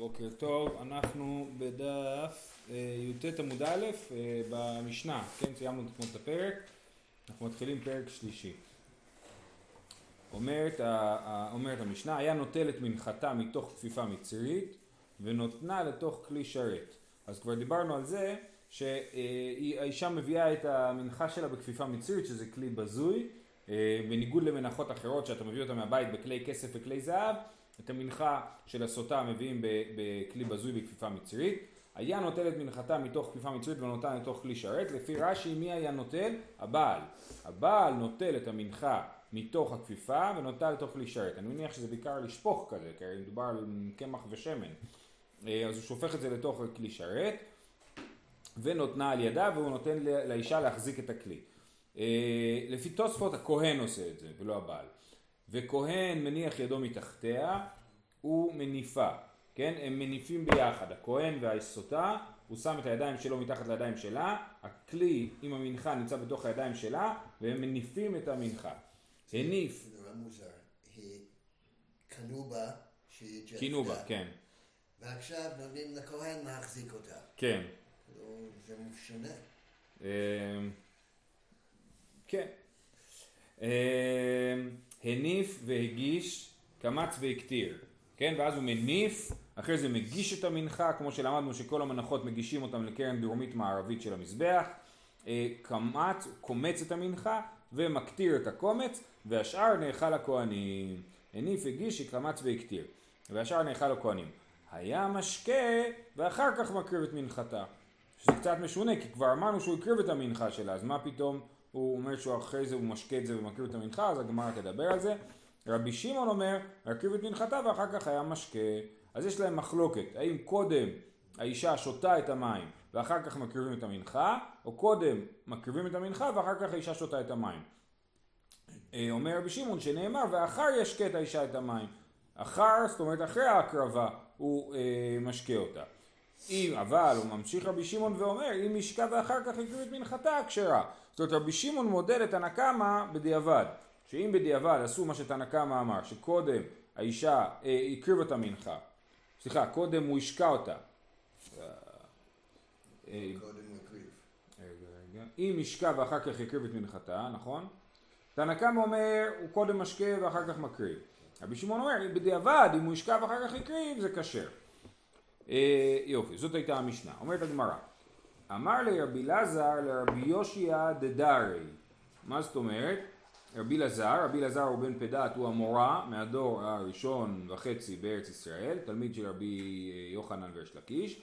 בוקר טוב, אנחנו בדף אה, י"ט עמוד א' אה, במשנה, כן, סיימנו אתמול את הפרק, אנחנו מתחילים פרק שלישי. אומרת, אומרת המשנה, היה נוטל את מנחתה מתוך כפיפה מצרית ונותנה לתוך כלי שרת. אז כבר דיברנו על זה שהאישה מביאה את המנחה שלה בכפיפה מצרית, שזה כלי בזוי, אה, בניגוד למנחות אחרות שאתה מביא אותה מהבית בכלי כסף וכלי זהב, את המנחה של הסוטה מביאים בכלי בזוי בכפיפה מצרית. היה נוטל את מנחתה מתוך כפיפה מצרית ונותן לתוך כלי שרת. לפי רש"י מי היה נוטל? הבעל. הבעל נוטל את המנחה מתוך הכפיפה ונוטל לתוך כלי שרת. אני מניח שזה בעיקר לשפוך כזה, כי מדובר על קמח ושמן. אה, אז הוא שופך את זה לתוך כלי שרת ונותנה על ידה והוא נותן לאישה להחזיק את הכלי. אה, לפי תוספות הכהן עושה את זה ולא הבעל. וכהן מניח ידו מתחתיה הוא מניפה, כן? הם מניפים ביחד, הכהן והסוטה, הוא שם את הידיים שלו מתחת לידיים שלה, הכלי עם המנחה נמצא בתוך הידיים שלה, והם מניפים את המנחה. הניף. זה נורא מוזר, קנו בה, קינו בה, כן. ועכשיו נותנים לכהן להחזיק אותה. כן. זה משנה. אמ, כן. הניף והגיש, קמץ והקטיר, כן? ואז הוא מניף, אחרי זה מגיש את המנחה, כמו שלמדנו שכל המנחות מגישים אותם לקרן דרומית מערבית של המזבח, אה, קמץ, קומץ את המנחה ומקטיר את הקומץ, והשאר נאכל הכהנים. הניף, הגיש, קמץ והקטיר, והשאר נאכל הכהנים. היה משקה ואחר כך מקריב את מנחתה. שזה קצת משונה, כי כבר אמרנו שהוא הקריב את המנחה שלה, אז מה פתאום הוא אומר שהוא אחרי זה הוא משקה את זה ומקריב את המנחה, אז הגמרא תדבר על זה. רבי שמעון אומר, הקריב את מנחתה ואחר כך היה משקה. אז יש להם מחלוקת, האם קודם האישה שותה את המים ואחר כך מקריבים את המנחה, או קודם מקריבים את המנחה ואחר כך האישה שותה את המים. אה, אומר רבי שמעון שנאמר, ואחר ישקה את האישה את המים. אחר, זאת אומרת אחרי ההקרבה, הוא אה, משקה אותה. אם, אבל, הוא ממשיך רבי שמעון ואומר, אם ישקע ואחר כך יקריב את מנחתה, כשרה. זאת אומרת, רבי שמעון מודד את הנקמה בדיעבד. שאם בדיעבד עשו מה שתנקמה אמר, שקודם האישה אה, הקריב את המנחה, סליחה, קודם הוא השקע אותה. אה, אה. אם השקע ואחר כך הקריב את מנחתה, נכון? תנקמה אומר, הוא קודם משקה ואחר כך מקריב. רבי שמעון אומר, בדיעבד, אם הוא השקע ואחר כך הקריב, זה כשר. אה, יופי, זאת הייתה המשנה. אומרת הגמרא, אמר לרבי לזר לרבי יושיע דדרי. מה זאת אומרת? רבי לזר, רבי לזר הוא בן פדת, הוא המורה מהדור הראשון וחצי בארץ ישראל, תלמיד של רבי יוחנן וריש לקיש,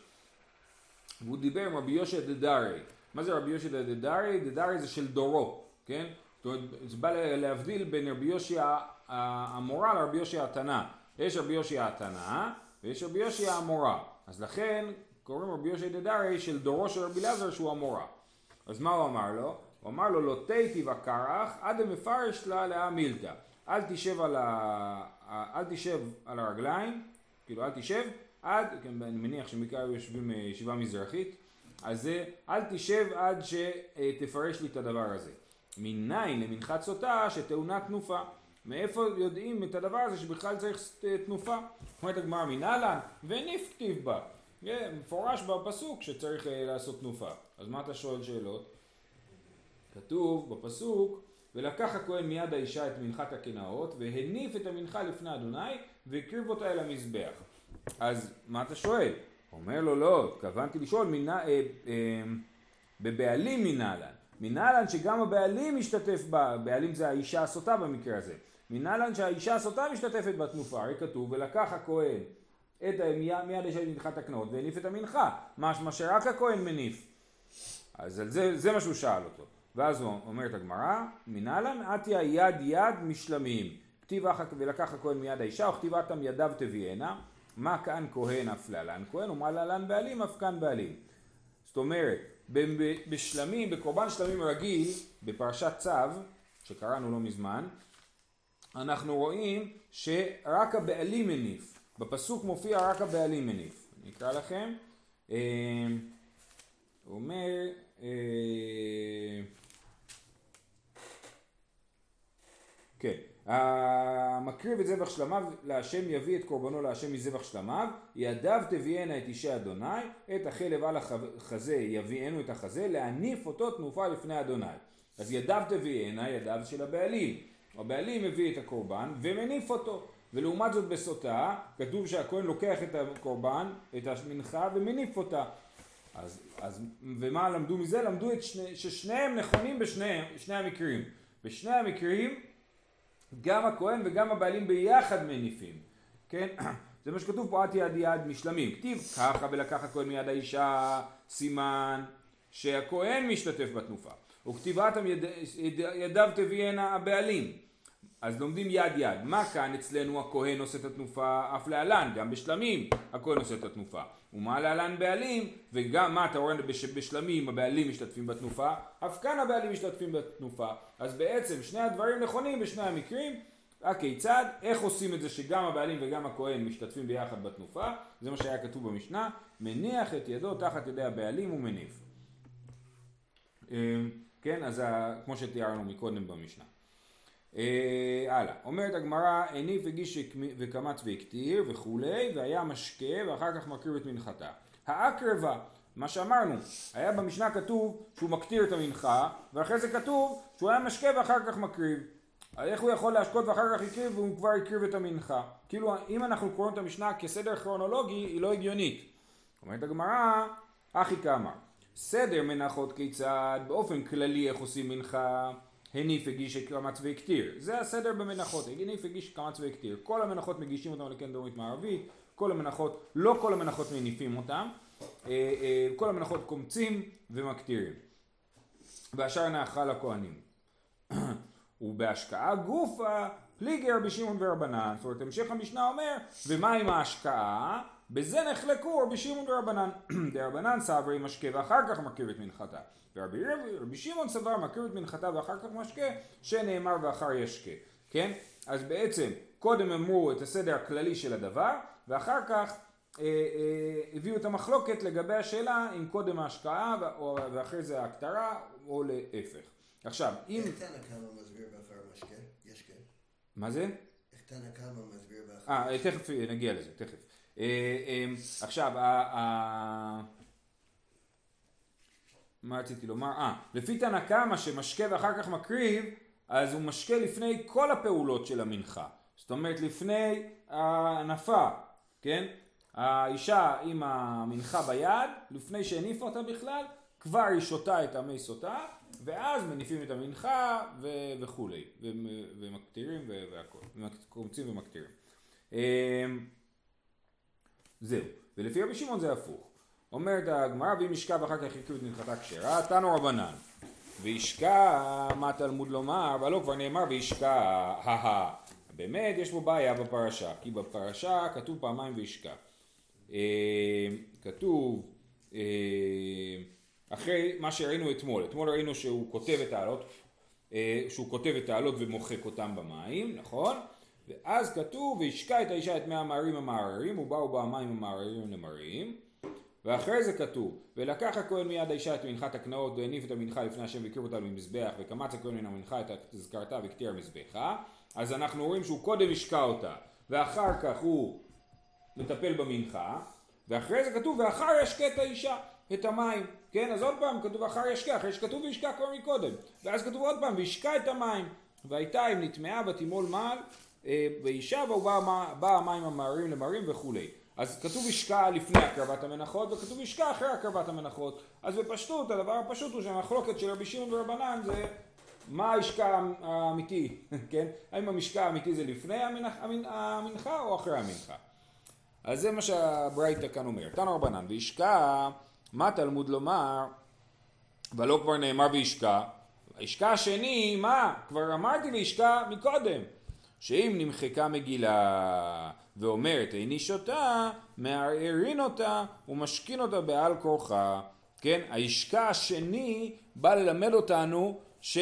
והוא דיבר עם רבי יושיע דדרי. מה זה רבי יושיע דדרי? דדרי זה של דורו, כן? זאת אומרת, זה בא להבדיל בין רבי יושיע המורה לרבי יושיע התנא. יש רבי יושיע התנא ויש רבי יושיע המורה. אז לכן קוראים רבי יושע דדרי של דורו של רבי אלעזר שהוא המורה. אז מה הוא אמר לו? הוא אמר לו לא תיתי וקרח עד המפרש לה לאה מילתא. אל תשב על, ה... אל תשב על הרגליים, כאילו אל תשב עד, כן, אני מניח שמקרה יושבים אה, ישיבה מזרחית, אז זה אל תשב עד שתפרש לי את הדבר הזה. מניין למנחת סוטה שטעונה תנופה. מאיפה יודעים את הדבר הזה שבכלל צריך תנופה? אומרת הגמרא מנהלן וניף כתיב בה. מפורש בפסוק שצריך אה, לעשות תנופה. אז מה אתה שואל שאלות? כתוב בפסוק ולקח הכהן מיד האישה את מנחת הקנאות והניף את המנחה לפני אדוני והקריב אותה אל המזבח. אז מה אתה שואל? אומר לו לא, התכוונתי לשאול מינה, אה, אה, בבעלים מנהלן. מנהלן שגם הבעלים משתתף בה, בעלים זה האישה הסוטה במקרה הזה. מנהלן שהאישה הסוטה משתתפת בתנופה, הרי כתוב ולקח הכהן את מיד יש מנחת הקנאות והניף את המנחה, משמע שרק הכהן מניף. אז על זה, זה מה שהוא שאל אותו. ואז הוא אומרת הגמרא, מנהלן עטיה יד יד משלמים. כתיב ולקח הכהן מיד האישה וכתיבתם ידיו תביאנה. מה כאן כהן אף להלן כהן ומה להלן בעלים אף כאן בעלים. זאת אומרת, בשלמים, בקורבן שלמים רגיל, בפרשת צו, שקראנו לא מזמן, אנחנו רואים שרק הבעלים מניף. בפסוק מופיע רק הבעלים מניף. אני אקרא לכם. אה, הוא אומר, אה, כן, המקריב את זבח שלמיו להשם יביא את קורבנו להשם מזבח שלמיו ידיו תביאנה את אישי אדוני את החלב על החזה יביאנו את החזה להניף אותו תנופה לפני אדוני אז ידיו תביאנה ידיו של הבעלים הבעלים מביא את הקורבן ומניף אותו ולעומת זאת בסוטה כתוב שהכהן לוקח את הקורבן את המנחה ומניף אותה אז, אז ומה למדו מזה? למדו את שני, ששניהם נכונים בשני המקרים בשני המקרים גם הכהן וגם הבעלים ביחד מניפים, כן? זה מה שכתוב פה, את יד יד משלמים. כתיב ככה ולקח הכהן מיד האישה סימן שהכהן משתתף בתנופה. וכתיבת יד, יד, ידיו תביאנה הבעלים. אז לומדים יד יד. מה כאן אצלנו הכהן עושה את התנופה אף להלן, גם בשלמים הכהן עושה את התנופה. ומה להלן בעלים, וגם מה אתה רואה בשלמים הבעלים משתתפים בתנופה, אף כאן הבעלים משתתפים בתנופה. אז בעצם שני הדברים נכונים בשני המקרים. הכיצד, איך עושים את זה שגם הבעלים וגם הכהן משתתפים ביחד בתנופה, זה מה שהיה כתוב במשנה, מניח את ידו תחת ידי הבעלים ומניף. אמ, כן, אז כמו שתיארנו מקודם במשנה. אה, הלאה, אומרת הגמרא, הניף הגיש וקמץ והקטיר וכולי, והיה משקה ואחר כך מקריב את מנחתה. האקרבה, מה שאמרנו, היה במשנה כתוב שהוא מקטיר את המנחה, ואחרי זה כתוב שהוא היה משקה ואחר כך מקריב. איך הוא יכול להשקות ואחר כך הקריב והוא כבר הקריב את המנחה? כאילו אם אנחנו קוראים את המשנה כסדר כרונולוגי היא לא הגיונית. אומרת הגמרא, אחי כאמר, סדר מנחות כיצד, באופן כללי איך עושים מנחה הניף הגיש קמץ והקטיר. זה הסדר במנחות, הניף הגיש קמץ והקטיר. כל המנחות מגישים אותם לקן דרומית מערבית, כל המנחות, לא כל המנחות מניפים אותם, אה, אה, כל המנחות קומצים ומקטירים. והשאר נאכל לכהנים. ובהשקעה גופה פליגי רבי שמעון ורבנן. זאת אומרת המשך המשנה אומר ומה עם ההשקעה? בזה נחלקו רבי שמעון ורבנן. דרבנן סברי משקה ואחר כך מרכיב את מנחתה. ורבי רבי שמעון סבר מקריב את מנחתה ואחר כך משקה שנאמר ואחר ישקה, כן? אז בעצם קודם אמרו את הסדר הכללי של הדבר ואחר כך אה, אה, הביאו את המחלוקת לגבי השאלה אם קודם ההשקעה ואחרי זה ההקטרה או להפך. עכשיו אם... איך תנא קמא מסביר באחר משקה? ישקה. מה זה? איך תנא קמא מסביר באחר אה, תכף נגיע לזה, תכף. אה, אה, עכשיו, מה רציתי לומר? אה, לפי תנא קמא שמשקה ואחר כך מקריב, אז הוא משקה לפני כל הפעולות של המנחה. זאת אומרת לפני ההנפה, כן? האישה עם המנחה ביד, לפני שהניפה אותה בכלל, כבר היא שותה את המי סוטה, ואז מניפים את המנחה ו- וכולי, ומקטירים והכל, קומצים ומקטירים. זהו, ולפי רבי שמעון זה הפוך. אומרת הגמרא ואם ישכב ואחר כך יקריב את מנחתה כשרה, תנו רבנן. וישקע, מה תלמוד לומר, אבל לא כבר נאמר וישקע, הא באמת יש פה בעיה בפרשה, כי בפרשה כתוב פעמיים וישקע. אה, כתוב אה, אחרי מה שראינו אתמול, אתמול ראינו שהוא כותב את העלות, אה, שהוא כותב את העלות ומוחק אותם במים, נכון? ואז כתוב וישקע את האישה את מי המערים המערערים ובאו בה המים המערערים למרים ואחרי זה כתוב, ולקח הכהן מיד האישה את מנחת הקנאות והניף את המנחה לפני השם והקריב אותה במזבח וקמץ הכהן מן המנחה את הזכרתה והקטיר המזבחה אז אנחנו רואים שהוא קודם השקע אותה ואחר כך הוא מטפל במנחה ואחרי זה כתוב ואחר ישקה את האישה את המים. כן אז עוד פעם כתוב אחר ישקה אחרי שכתוב וישקע כבר מקודם ואז כתוב עוד פעם וישקע את המים והייתה אם נטמעה ותימול מעל אה, ובא המים המרים למרים וכולי אז כתוב השקעה לפני הקרבת המנחות וכתוב השקעה אחרי הקרבת המנחות אז בפשטות הדבר הפשוט הוא שהמחלוקת של רבי שמעון ורבנן זה מה ההשקעה האמיתי, כן? האם המשקע האמיתי זה לפני המנח, המנחה או אחרי המנחה? אז זה מה שהברייתא כאן אומר. תנו רבנן, והשקעה, מה תלמוד לומר, ולא כבר נאמר והשקע, ההשקע השני, מה? כבר אמרתי והשקע מקודם, שאם נמחקה מגילה ואומרת איני שותה, מערערין אותה ומשכין אותה בעל כורחה. כן, הישקע השני בא ללמד אותנו ש...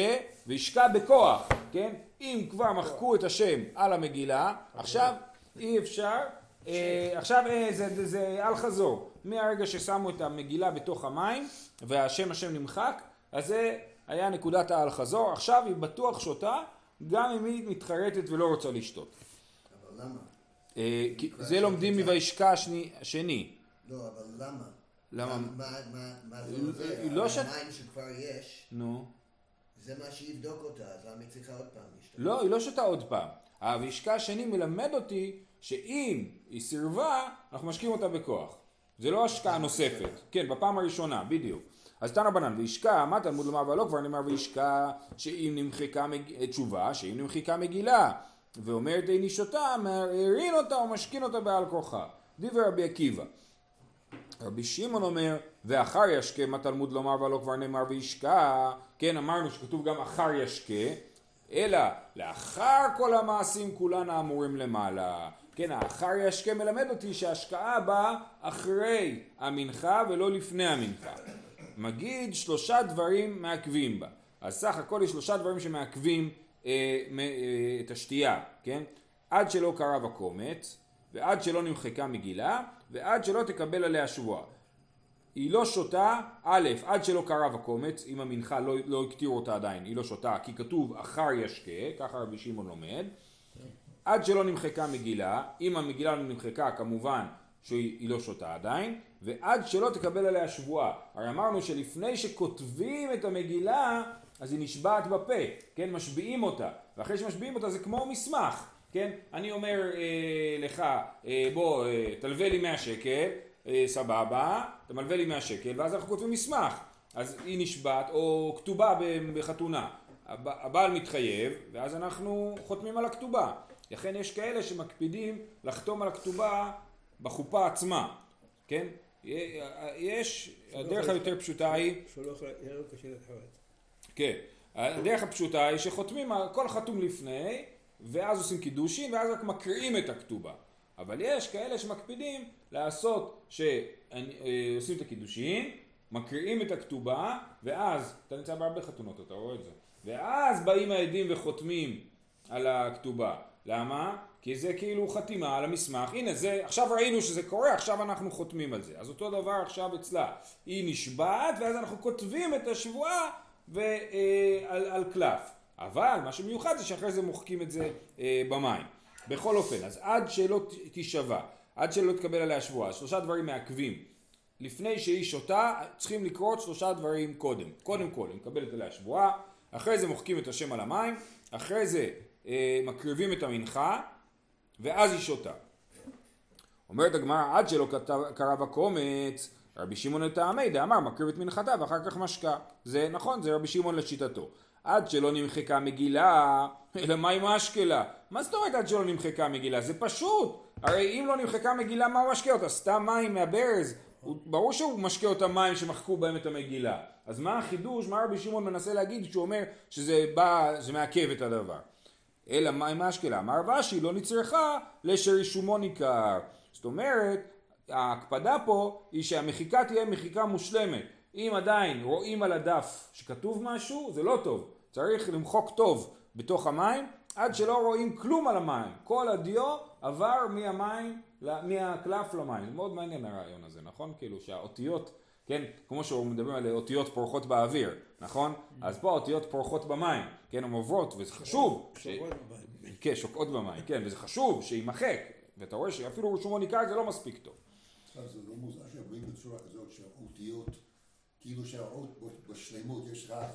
וישקע בכוח, כן? אם כבר מחקו את השם על המגילה, עכשיו אי אפשר, אה, עכשיו אה, זה, זה, זה אל חזור. מהרגע ששמו את המגילה בתוך המים והשם השם נמחק, אז זה היה נקודת האל חזור, עכשיו היא בטוח שותה גם אם היא מתחרטת ולא רוצה לשתות. אבל למה? אה, זה לומדים מוישקע השני. לא, אבל למה? למה? מה- מה- מה זה היא- עוזר? לא ש- המים שכבר יש, נו. זה מה שיבדוק אותה, אז למה היא צריכה עוד פעם להשתמש? לא, היא לא שותה עוד פעם. הוישקע השני מלמד אותי שאם היא סירבה, אנחנו משקים אותה בכוח. זה לא השקעה נוספת. כן, בפעם הראשונה, בדיוק. אז תנא בנן, וישקע, מה תלמוד לומר ולא כבר נאמר וישקע שאם נמחקה מג... תשובה, שאם נמחקה מגילה, ואומרת איני שותה, מערערין אותה ומשכין אותה בעל כורחה. דיבר רבי עקיבא. רבי שמעון אומר, ואחר ישקה מה תלמוד לומר ולא כבר נאמר וישקע, כן אמרנו שכתוב גם אחר ישקה, אלא לאחר כל המעשים כולן האמורים למעלה. כן, האחר ישקה מלמד אותי שההשקעה באה אחרי המנחה ולא לפני המנחה. מגיד שלושה דברים מעכבים בה. אז סך הכל יש שלושה דברים שמעכבים אה, מ- אה, את השתייה, כן? עד שלא קרב הקומץ, ועד שלא נמחקה מגילה, ועד שלא תקבל עליה שבועה. היא לא שותה, א', עד שלא קרב הקומץ, אם המנחה לא, לא הקטירו אותה עדיין, היא לא שותה, כי כתוב אחר ישקה, ככה רבי שמעון לומד. עד שלא נמחקה מגילה, אם המגילה לא נמחקה כמובן שהיא היא לא שותה עדיין, ועד שלא תקבל עליה שבועה. הרי אמרנו שלפני שכותבים את המגילה, אז היא נשבעת בפה, כן, משביעים אותה, ואחרי שמשביעים אותה זה כמו מסמך, כן, אני אומר אה, לך, אה, בוא, אה, תלווה לי 100 שקל, אה, סבבה, אתה מלווה לי 100 שקל, ואז אנחנו כותבים מסמך, אז היא נשבעת, או כתובה בחתונה, הב- הבעל מתחייב, ואז אנחנו חותמים על הכתובה. לכן יש כאלה שמקפידים לחתום על הכתובה בחופה עצמה, כן? יש, הדרך היותר פשוטה היא, יהיה לו קשה להתחרט. כן, הדרך הפשוטה היא שחותמים, הכל חתום לפני, ואז עושים קידושין, ואז רק מקריאים את הכתובה. אבל יש כאלה שמקפידים לעשות, שעושים את הקידושין, מקריאים את הכתובה, ואז, אתה נמצא בהרבה חתונות, אתה רואה את זה, ואז באים העדים וחותמים על הכתובה. למה? כי זה כאילו חתימה על המסמך, הנה זה, עכשיו ראינו שזה קורה, עכשיו אנחנו חותמים על זה. אז אותו דבר עכשיו אצלה, היא נשבעת ואז אנחנו כותבים את השבועה ו, אה, על, על קלף. אבל מה שמיוחד זה שאחרי זה מוחקים את זה אה, במים. בכל אופן, אז עד שלא תישבע, עד שלא תקבל עליה שבועה, שלושה דברים מעכבים. לפני שהיא שותה, צריכים לקרות שלושה דברים קודם. קודם כל, היא מקבלת עליה שבועה, אחרי זה מוחקים את השם על המים, אחרי זה אה, מקריבים את המנחה, ואז היא שותה. אומרת הגמרא, עד שלא קרב הקומץ, רבי שמעון לטעמי דאמר מקריב את מנחתה ואחר כך משקה. זה נכון, זה רבי שמעון לשיטתו. עד שלא נמחקה מגילה, אלא מה עם האשקלה? מה זאת אומרת עד שלא נמחקה מגילה? זה פשוט. הרי אם לא נמחקה מגילה, מה הוא משקה אותה? סתם מים מהברז? הוא, ברור שהוא משקה אותה מים שמחקו בהם את המגילה. אז מה החידוש? מה רבי שמעון מנסה להגיד כשהוא אומר שזה בא, זה מעכב את הדבר? אלא מה עם האשקלה? אמר רש"י לא נצרכה לשרישומו ניכר. זאת אומרת, ההקפדה פה היא שהמחיקה תהיה מחיקה מושלמת. אם עדיין רואים על הדף שכתוב משהו, זה לא טוב. צריך למחוק טוב בתוך המים עד שלא רואים כלום על המים. כל הדיו עבר מהמים, מהקלף למים. מאוד מעניין הרעיון הזה, נכון? כאילו שהאותיות, כן, כמו שמדברים על אותיות פורחות באוויר, נכון? אז פה האותיות פורחות במים, כן, הן עוברות, וזה חשוב. ש- שוקות בבית. כן, שוקעות במים, כן, וזה חשוב שיימחק. ואתה רואה שאפילו רישומו ניכר זה לא מספיק טוב. אז זה לא מוזר שאומרים בצורה כזאת שהאותיות, כאילו שהאות בשלמות יש רק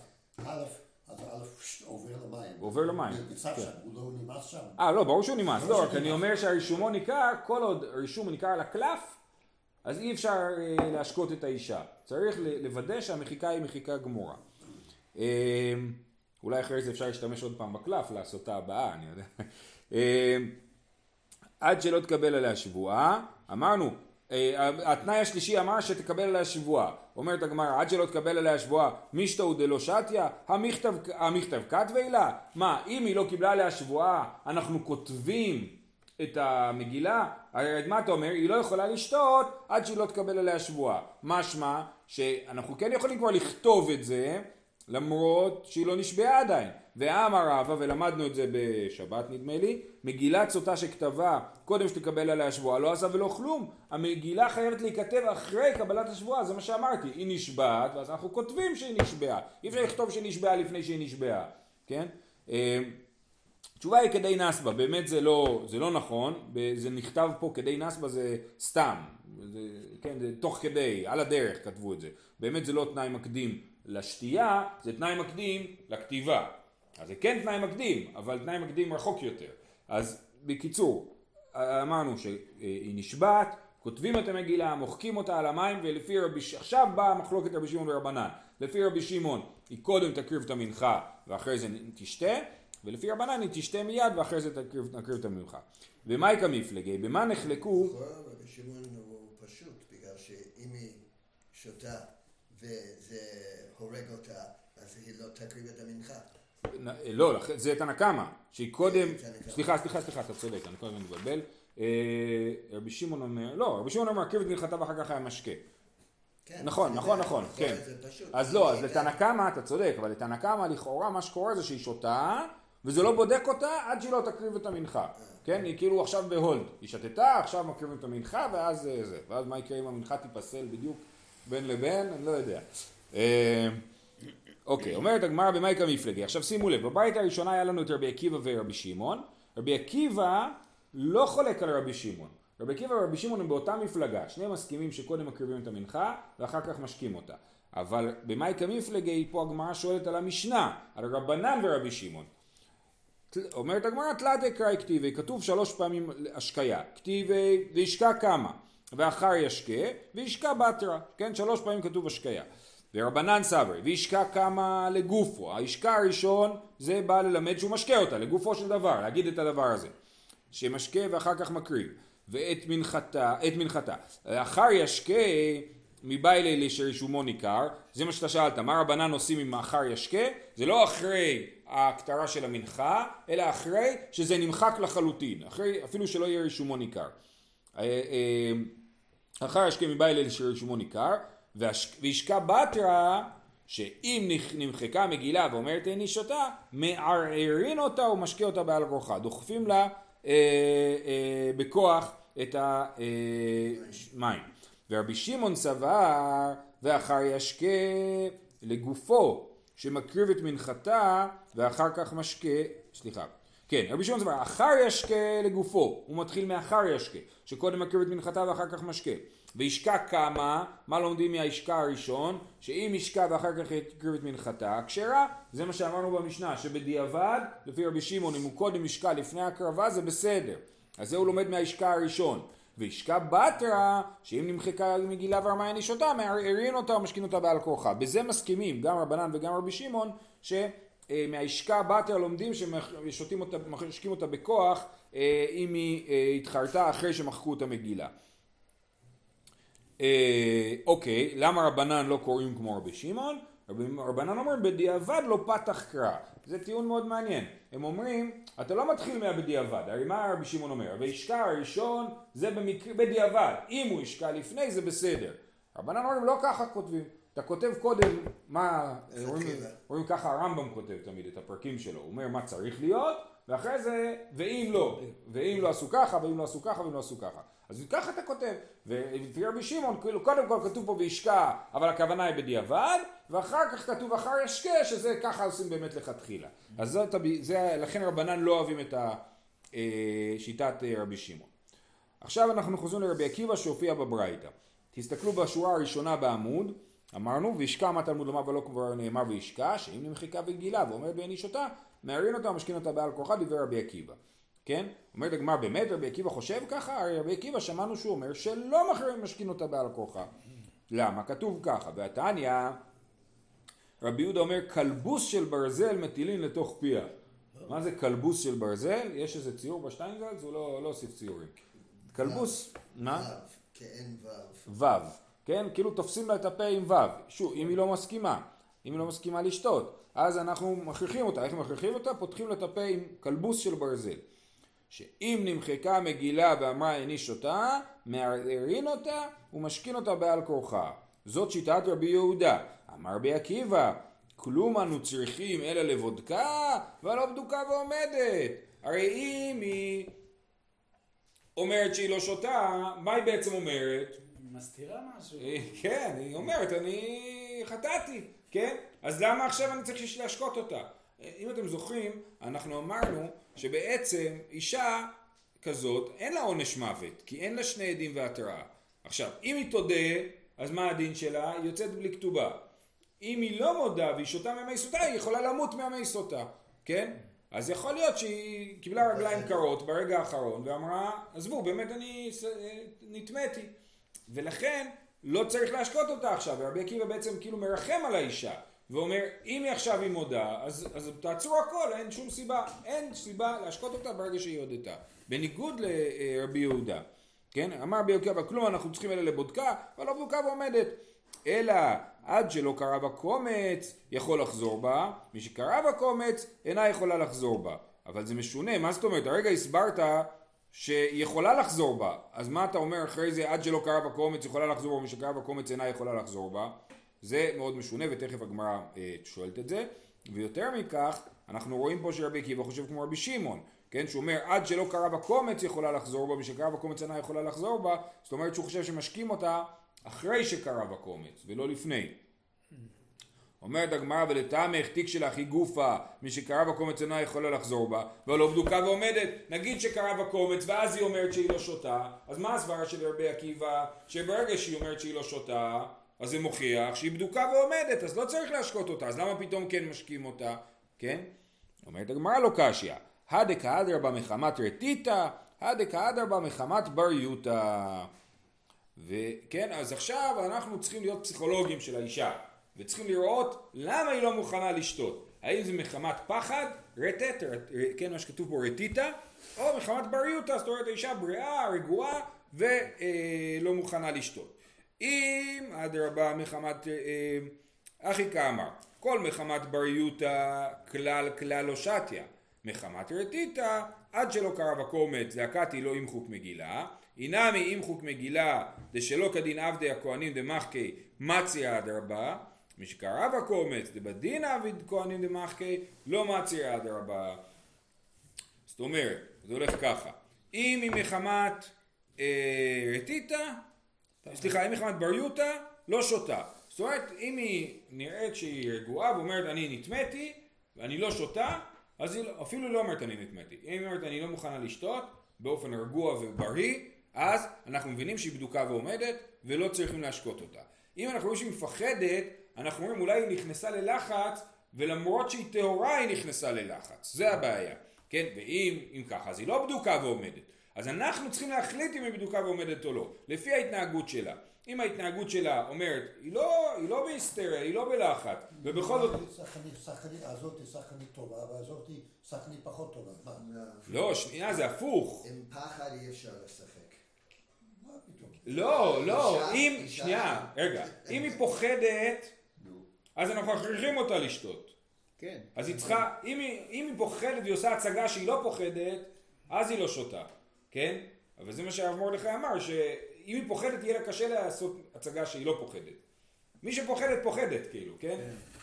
א', אז א' עובר למים. עובר למים, כן. שם, הוא לא נמאס שם. אה, לא, ברור שהוא נמאס, ברור לא, רק אני. אומר שהרישומו ניכר, כל עוד רישום ניכר על הקלף, אז אי אפשר אה, להשקות את האישה. צריך לוודא שהמחיקה היא מחיקה גמורה. אה, אולי אחרי זה אפשר להשתמש עוד פעם בקלף לעשות את הבאה, אני יודע. אה, עד שלא תקבל עליה שבועה, אמרנו, התנאי השלישי אמר שתקבל עליה שבועה. אומרת הגמרא, עד שלא תקבל עליה שבועה, מישתאו דלא שתיה, המכתב כתבי לה? מה, אם היא לא קיבלה עליה שבועה, אנחנו כותבים את המגילה? הרי מה אתה אומר? היא לא יכולה לשתות עד שהיא לא תקבל עליה שבועה. משמע שאנחנו כן יכולים כבר לכתוב את זה, למרות שהיא לא נשבעה עדיין. ואמר רבא, ולמדנו את זה בשבת נדמה לי, מגילת סוטה שכתבה קודם שתקבל עליה שבועה, לא עשה ולא כלום. המגילה חייבת להיכתב אחרי קבלת השבועה, זה מה שאמרתי. היא נשבעת, ואז אנחנו כותבים שהיא נשבעה. אי אפשר לכתוב שהיא נשבעה לפני שהיא נשבעה, כן? התשובה היא כדי נסבה, באמת זה לא, זה לא נכון, זה נכתב פה כדי נסבה זה סתם, זה, כן, זה תוך כדי, על הדרך כתבו את זה. באמת זה לא תנאי מקדים לשתייה, זה תנאי מקדים לכתיבה. אז זה כן תנאי מקדים, אבל תנאי מקדים רחוק יותר. אז בקיצור, אמרנו שהיא נשבעת, כותבים את המגילה, מוחקים אותה על המים, ולפי רבי, ש- עכשיו באה מחלוקת רבי שמעון ורבנן. לפי רבי שמעון היא קודם תקריב את המנחה ואחרי זה תשתה, ולפי רבנן היא תשתה מיד ואחרי זה תקריב, תקריב את המנחה. ומאי כמפלגי, במה נחלקו, שמעון הוא פשוט, בגלל שאם היא שותה וזה הורג אותה, אז היא לא תקריב את המנחה. לא, זה תנא קמא, שהיא קודם. סליחה, סליחה, סליחה, אתה צודק, אני כל הזמן מתבלבל. אה, רבי שמעון אומר, לא, רבי שמעון אומר, קריב את מנחתה ואחר כך היה משקה. כן, נכון, נכון, נכון, כן. אז לא, אז לתנא קמא אתה צודק, אבל לתנא קמא לכאורה מה שקורה זה שהיא שותה, וזה לא בודק אותה עד שהיא לא תקריב את המנחה. כן, היא כאילו עכשיו בהולד. היא שתתה, עכשיו מקריבים את המנחה, ואז אה, זה. ואז מה יקרה אם המנחה תיפסל בדיוק בין לבין? אני לא יודע. אה, אוקיי, אומרת הגמרא במאי כמפלגי. עכשיו שימו לב, בבית הראשונה היה לנו את רבי עקיבא ורבי שמעון. רבי עקיבא לא חולק על רבי שמעון. רבי עקיבא ורבי שמעון הם באותה מפלגה. שניהם מסכימים שקודם מקריבים את המנחה ואחר כך משקים אותה. אבל במאי כמפלגי פה הגמרא שואלת על המשנה, על רבנן ורבי שמעון. אומרת הגמרא תלת אקראי כתיבי, כתוב שלוש פעמים השקיה, כתיבי וישקע כמה, ואחר ישקה וישקע בתרה, כן שלוש פעמים כתוב השקיה. ורבנן סברי, וישקע כמה לגופו, הישקע הראשון זה בא ללמד שהוא משקה אותה, לגופו של דבר, להגיד את הדבר הזה, שמשקה ואחר כך מקריב, ואת מנחתה, את מנחתה, אחר ישקה מביילי שרישומו ניכר, זה מה שאתה שאלת, מה רבנן עושים עם האחר ישקה? זה לא אחרי ההקטרה של המנחה, אלא אחרי שזה נמחק לחלוטין, אחרי, אפילו שלא יהיה רישומו ניכר. אה, אה, אחר ישקה מביילי שרישומו ניכר, וישקע בתרה, שאם נמחקה מגילה ואומרת איני שותה, מערערין אותה ומשקה אותה בעל כורחה, דוחפים לה אה, אה, בכוח את המים. ורבי שמעון סבר, ואחר ישקה לגופו, שמקריב את מנחתה ואחר כך משקה, סליחה, כן, רבי שמעון סבר, אחר ישקה לגופו, הוא מתחיל מאחר ישקה, שקודם מקריב את מנחתה ואחר כך משקה. וישקע כמה, מה לומדים מהישקע הראשון? שאם ישקע ואחר כך יקריב את מנחתה, כשרה, זה מה שאמרנו במשנה, שבדיעבד, לפי רבי שמעון, אם הוא קודם ישקע לפני הקרבה זה בסדר. אז זה הוא לומד מהישקע הראשון. וישקע בתרה, שאם נמחקה מגילה וארמה אין שותה, מערערין אותה ומשכין אותה בעל כורחה. בזה מסכימים גם רבנן וגם רבי שמעון, שמהישקע בתרה לומדים ששותים אותה, אותה בכוח, אה, אם היא אה, התחרתה אחרי שמחקו את המגילה. אה, אוקיי, למה רבנן לא קוראים כמו רבי שמעון? רב- רבנן אומרים בדיעבד לא פתח קרא. זה טיעון מאוד מעניין. הם אומרים, אתה לא מתחיל מהבדיעבד, הרי מה רבי שמעון אומר? וישקע הראשון זה במקרה, בדיעבד, אם הוא ישקע לפני זה בסדר. רבנן אומרים לא ככה כותבים, אתה כותב קודם מה, רואים, רואים ככה הרמב"ם כותב תמיד את הפרקים שלו, הוא אומר מה צריך להיות, ואחרי זה, ואם לא, ואם לא עשו ככה, ואם לא עשו ככה, ואם לא עשו ככה. אז ככה אתה כותב, ולפי רבי שמעון, כאילו קודם כל כתוב פה וישקע, אבל הכוונה היא בדיעבד, ואחר כך כתוב אחר ישקה, שזה ככה עושים באמת לכתחילה. אז זאת, זה, לכן רבנן לא אוהבים את שיטת רבי שמעון. עכשיו אנחנו חוזרים לרבי עקיבא שהופיע בברייתא. תסתכלו בשורה הראשונה בעמוד, אמרנו, וישקע מה תלמוד לומר ולא כבר נאמר וישקע, שאם נמחקה וגילה ואומרת ואין אישותה, מערין אותה ומשכין אותה בעל כורחה, דברי רבי עקיבא. כן? אומרת הגמר, באמת רבי עקיבא חושב ככה? הרי רבי עקיבא שמענו שהוא אומר שלא מחרים משכין אותה בעל כורחה. למה? כתוב ככה, והתניא, רבי יהודה אומר, כלבוס של ברזל מטילין לתוך פיה. מה זה כלבוס של ברזל? יש איזה ציור בשטיינזלץ? הוא לא, לא הוסיף ציורים. כלבוס, מה? כאין וו. וו, כן? כאילו תופסים לה את הפה עם וו. שוב, אם היא לא מסכימה, אם היא לא מסכימה לשתות, אז אנחנו מכריחים אותה. איך מכריחים אותה? פותחים לה את הפה עם כלבוס של ברזל. שאם נמחקה מגילה ואמרה איני שותה, מערערין אותה ומשכין אותה בעל כורחה. זאת שיטת רבי יהודה. אמר רבי עקיבא, כלום אנו צריכים אלא לבודקה, ולא בדוקה ועומדת. הרי אם היא אומרת שהיא לא שותה, מה היא בעצם אומרת? מסתירה משהו. אה, כן, היא אומרת, אני חטאתי, כן? אז למה עכשיו אני צריך להשקות אותה? אם אתם זוכרים, אנחנו אמרנו שבעצם אישה כזאת אין לה עונש מוות, כי אין לה שני עדים והתראה. עכשיו, אם היא תודה, אז מה הדין שלה? היא יוצאת בלי כתובה. אם היא לא מודה והיא שותה מימי סוטה, היא יכולה למות מימי סוטה, כן? אז יכול להיות שהיא קיבלה רגליים קרות ברגע האחרון ואמרה, עזבו, באמת אני נטמאתי. ולכן לא צריך להשקות אותה עכשיו, ורבי עקיבא בעצם כאילו מרחם על האישה. ואומר, אם היא עכשיו היא מודה, אז, אז תעצרו הכל, אין שום סיבה. אין סיבה להשקות אותה ברגע שהיא הודתה. בניגוד לרבי יהודה. כן? אמר רבי עקיבא, כלום אנחנו צריכים אלה לבודקה, אבל לא בדוקה ועומדת. אלא עד שלא קרה בקומץ, יכול לחזור בה, מי שקרה בקומץ, אינה יכולה לחזור בה. אבל זה משונה, מה זאת אומרת? הרגע הסברת שהיא יכולה לחזור בה, אז מה אתה אומר אחרי זה, עד שלא קרה בקומץ יכולה לחזור בה, מי שקרה בקומץ אינה יכולה לחזור בה? זה מאוד משונה ותכף הגמרא אה, שואלת את זה. ויותר מכך, אנחנו רואים פה שרבי עקיבא חושב כמו רבי שמעון, כן, שהוא אומר עד שלא קרה בקומץ יכולה לחזור בה, משקרה בקומץ אינה יכולה לחזור בה, זאת אומרת שהוא חושב שמשקים אותה אחרי שקרה בקומץ ולא לפני. אומרת הגמרא ולטעמך תיק שלך היא גופה מי שקרה בקומץ אינה יכולה לחזור בה ולא בדוקה ועומדת נגיד שקרה בקומץ ואז היא אומרת שהיא לא שותה אז מה הסברה של רבי עקיבא שברגע שהיא אומרת שהיא לא שותה אז זה מוכיח שהיא בדוקה ועומדת, אז לא צריך להשקות אותה, אז למה פתאום כן משקים אותה, כן? אומרת הגמרא לא קשיא, הדקה אדרבה מחמת רטיטה, הדקה אדרבה מחמת בריותא. וכן, אז עכשיו אנחנו צריכים להיות פסיכולוגים של האישה, וצריכים לראות למה היא לא מוכנה לשתות. האם זה מחמת פחד, רטט, כן, מה שכתוב פה רטיטה, או מחמת בריותא, זאת אומרת האישה בריאה, רגועה, ולא מוכנה לשתות. אם אדרבה מחמת אה, אחי כאמר כל מחמת בריותא כלל כלל לא שתיה. מחמת רטיתא עד שלא קרה בקומץ זעקתי לא אימחוק מגילה. אינמי אימחוק מגילה דשלא כדין עבדי הכהנים דמחקי מציה אדרבה. משקרא בקומץ דבדין עביד כהנים דמחקי לא מציה אדרבה. זאת אומרת זה הולך ככה. אם היא מחמת אה, רטיתא סליחה, אם היא מחמת בריותא, לא שותה. זאת אומרת, אם היא נראית שהיא רגועה ואומרת אני נטמאתי ואני לא שותה, אז היא לא, אפילו לא אומרת אני נטמאתי. אם היא אומרת אני לא מוכנה לשתות באופן רגוע ובריא, אז אנחנו מבינים שהיא בדוקה ועומדת ולא צריכים להשקות אותה. אם אנחנו רואים שהיא מפחדת, אנחנו אומרים אולי היא נכנסה ללחץ ולמרות שהיא טהורה היא נכנסה ללחץ. זה הבעיה. כן, ואם אם ככה אז היא לא בדוקה ועומדת. אז אנחנו צריכים להחליט אם היא בדוקה ועומדת או לא, לפי ההתנהגות שלה. אם ההתנהגות שלה אומרת, היא לא, היא לא בהיסטריה, היא לא בלחץ, ובכל זאת... הזאת היא שחקנית טובה, והזאת היא שחקנית פחות טובה. לא, שנייה, זה הפוך. עם פחד אי אפשר לשחק. לא, לא, אם, שנייה, רגע, אם היא פוחדת, אז אנחנו מכריחים אותה לשתות. כן. אז היא צריכה, אם היא פוחדת והיא עושה הצגה שהיא לא פוחדת, אז היא לא שותה, כן? אבל זה מה שהרב מרדכי אמר, שאם היא פוחדת יהיה לה קשה לעשות הצגה שהיא לא פוחדת. מי שפוחדת פוחדת כאילו, כן?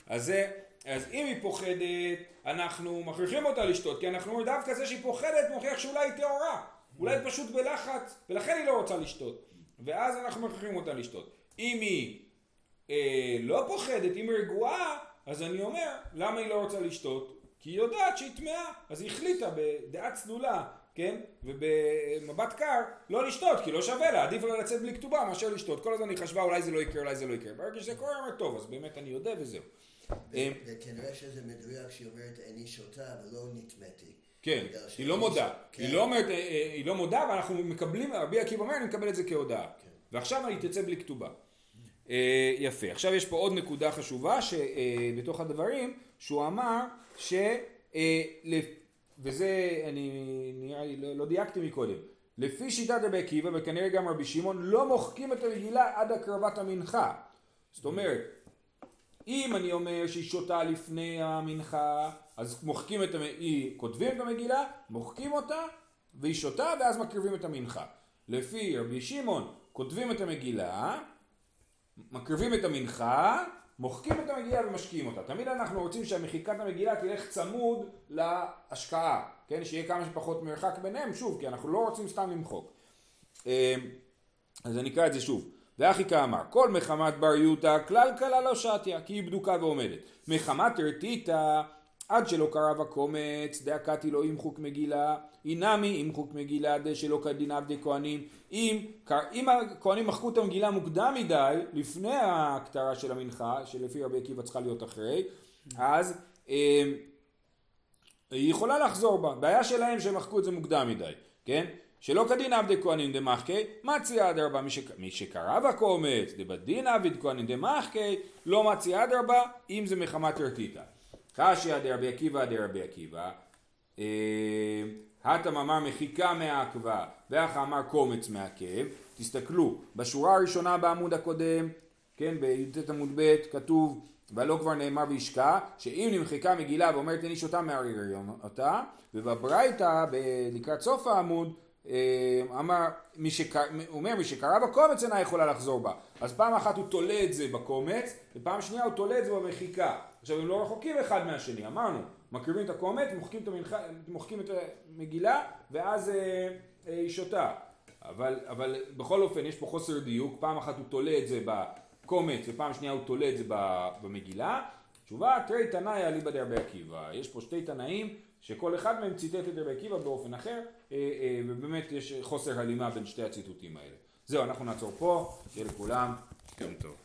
אז זה, אז אם היא פוחדת, אנחנו מכריחים אותה לשתות, כי אנחנו אומרים דווקא זה שהיא פוחדת מוכיח שאולי היא טהורה, אולי היא פשוט בלחץ, ולכן היא לא רוצה לשתות. ואז אנחנו מכריחים אותה לשתות. אם היא אה, לא פוחדת, אם היא רגועה, אז אני אומר, למה היא לא רוצה לשתות? כי היא יודעת שהיא טמאה, אז היא החליטה בדעה צלולה, כן? ובמבט קר, לא לשתות, כי לא שווה לה, עדיף לה לצאת בלי כתובה מאשר לשתות. כל הזמן היא חשבה אולי זה לא יקרה, אולי זה לא יקרה. ברגע שזה קורה, היא אומרת, טוב, אז באמת אני יודע וזהו. אה, וכנראה שזה מדויק שהיא אומרת איני שותה ולא נטמאתי. כן, בגלל היא שהיא לא מודה. כן. היא לא אומרת, אה, אה, היא לא מודה, ואנחנו מקבלים, רבי עקיבא אומר, אני מקבל את זה כהודעה. כן. ועכשיו אני תצא בלי כתובה. אה, יפה. עכשיו יש פה עוד נקודה חשובה שבתוך הדברים, שהוא אמר ש... וזה, אני נראה לי, לא, לא דייקתי מקודם. לפי שיטת רבי עקיבא, וכנראה גם רבי שמעון, לא מוחקים את המגילה עד הקרבת המנחה. זאת אומרת, אם אני אומר שהיא שותה לפני המנחה, אז מוחקים את המגילה, כותבים את המגילה, מוחקים אותה, והיא שותה, ואז מקריבים את המנחה. לפי רבי שמעון, כותבים את המגילה, מקריבים את המנחה, מוחקים את המגילה ומשקיעים אותה. תמיד אנחנו רוצים שהמחיקת המגילה תלך צמוד להשקעה, כן? שיהיה כמה שפחות מרחק ביניהם, שוב, כי אנחנו לא רוצים סתם למחוק. אה, אז אני אקרא את זה שוב. ואחי כאמר, כל מחמת בר יותא כלל כלה לא שתיה, כי היא בדוקה ועומדת. מחמת רטיתא, עד שלא קרב הקומץ, דאקתי לו עם חוק מגילה, אינמי עם חוק מגילה, דשלא כדין עבדי כהנים. אם, אם הכהנים מחקו את המגילה מוקדם מדי, לפני ההקטרה של המנחה, שלפי רבי עקיבא צריכה להיות אחרי, אז אה, היא יכולה לחזור בה. בעיה שלהם שהם מחקו את זה מוקדם מדי, כן? שלא כדין עבדי כהנים דמחקי, מצי אדרבה, מי שקרב הקומץ, דבדין עבד כהנים דמחקי, לא מצי אדרבה, אם זה מחמת רתיתא. קשיא דרבי עקיבא דרבי עקיבא, הטם אמר מחיקה מעכבה, ואח אמר קומץ מעכב, תסתכלו, בשורה הראשונה בעמוד הקודם, כן, בי"ט עמוד ב', כתוב ולא כבר נאמר וישקע, שאם נמחקה מגילה ואומרת אין איש אותה מערער אותה, ובברייתא לקראת סוף העמוד אמר, מי שקר, אומר מי שקרא בקומץ אינה יכולה לחזור בה. אז פעם אחת הוא תולה את זה בקומץ, ופעם שנייה הוא תולה את זה במחיקה. עכשיו הם לא רחוקים אחד מהשני, אמרנו, מקריבים את הקומץ, מוחקים את, המנח... מוחקים את המגילה, ואז אה, אה, היא שותה. אבל, אבל בכל אופן יש פה חוסר דיוק, פעם אחת הוא תולה את זה בקומץ, ופעם שנייה הוא תולה את זה במגילה. תשובה, תראי תנאי אליבא דרבי עקיבא. יש פה שתי תנאים שכל אחד מהם ציטט את רבי עקיבא באופן אחר, אה, אה, ובאמת יש חוסר הלימה בין שתי הציטוטים האלה. זהו, אנחנו נעצור פה, שיהיה לכולם יום טוב.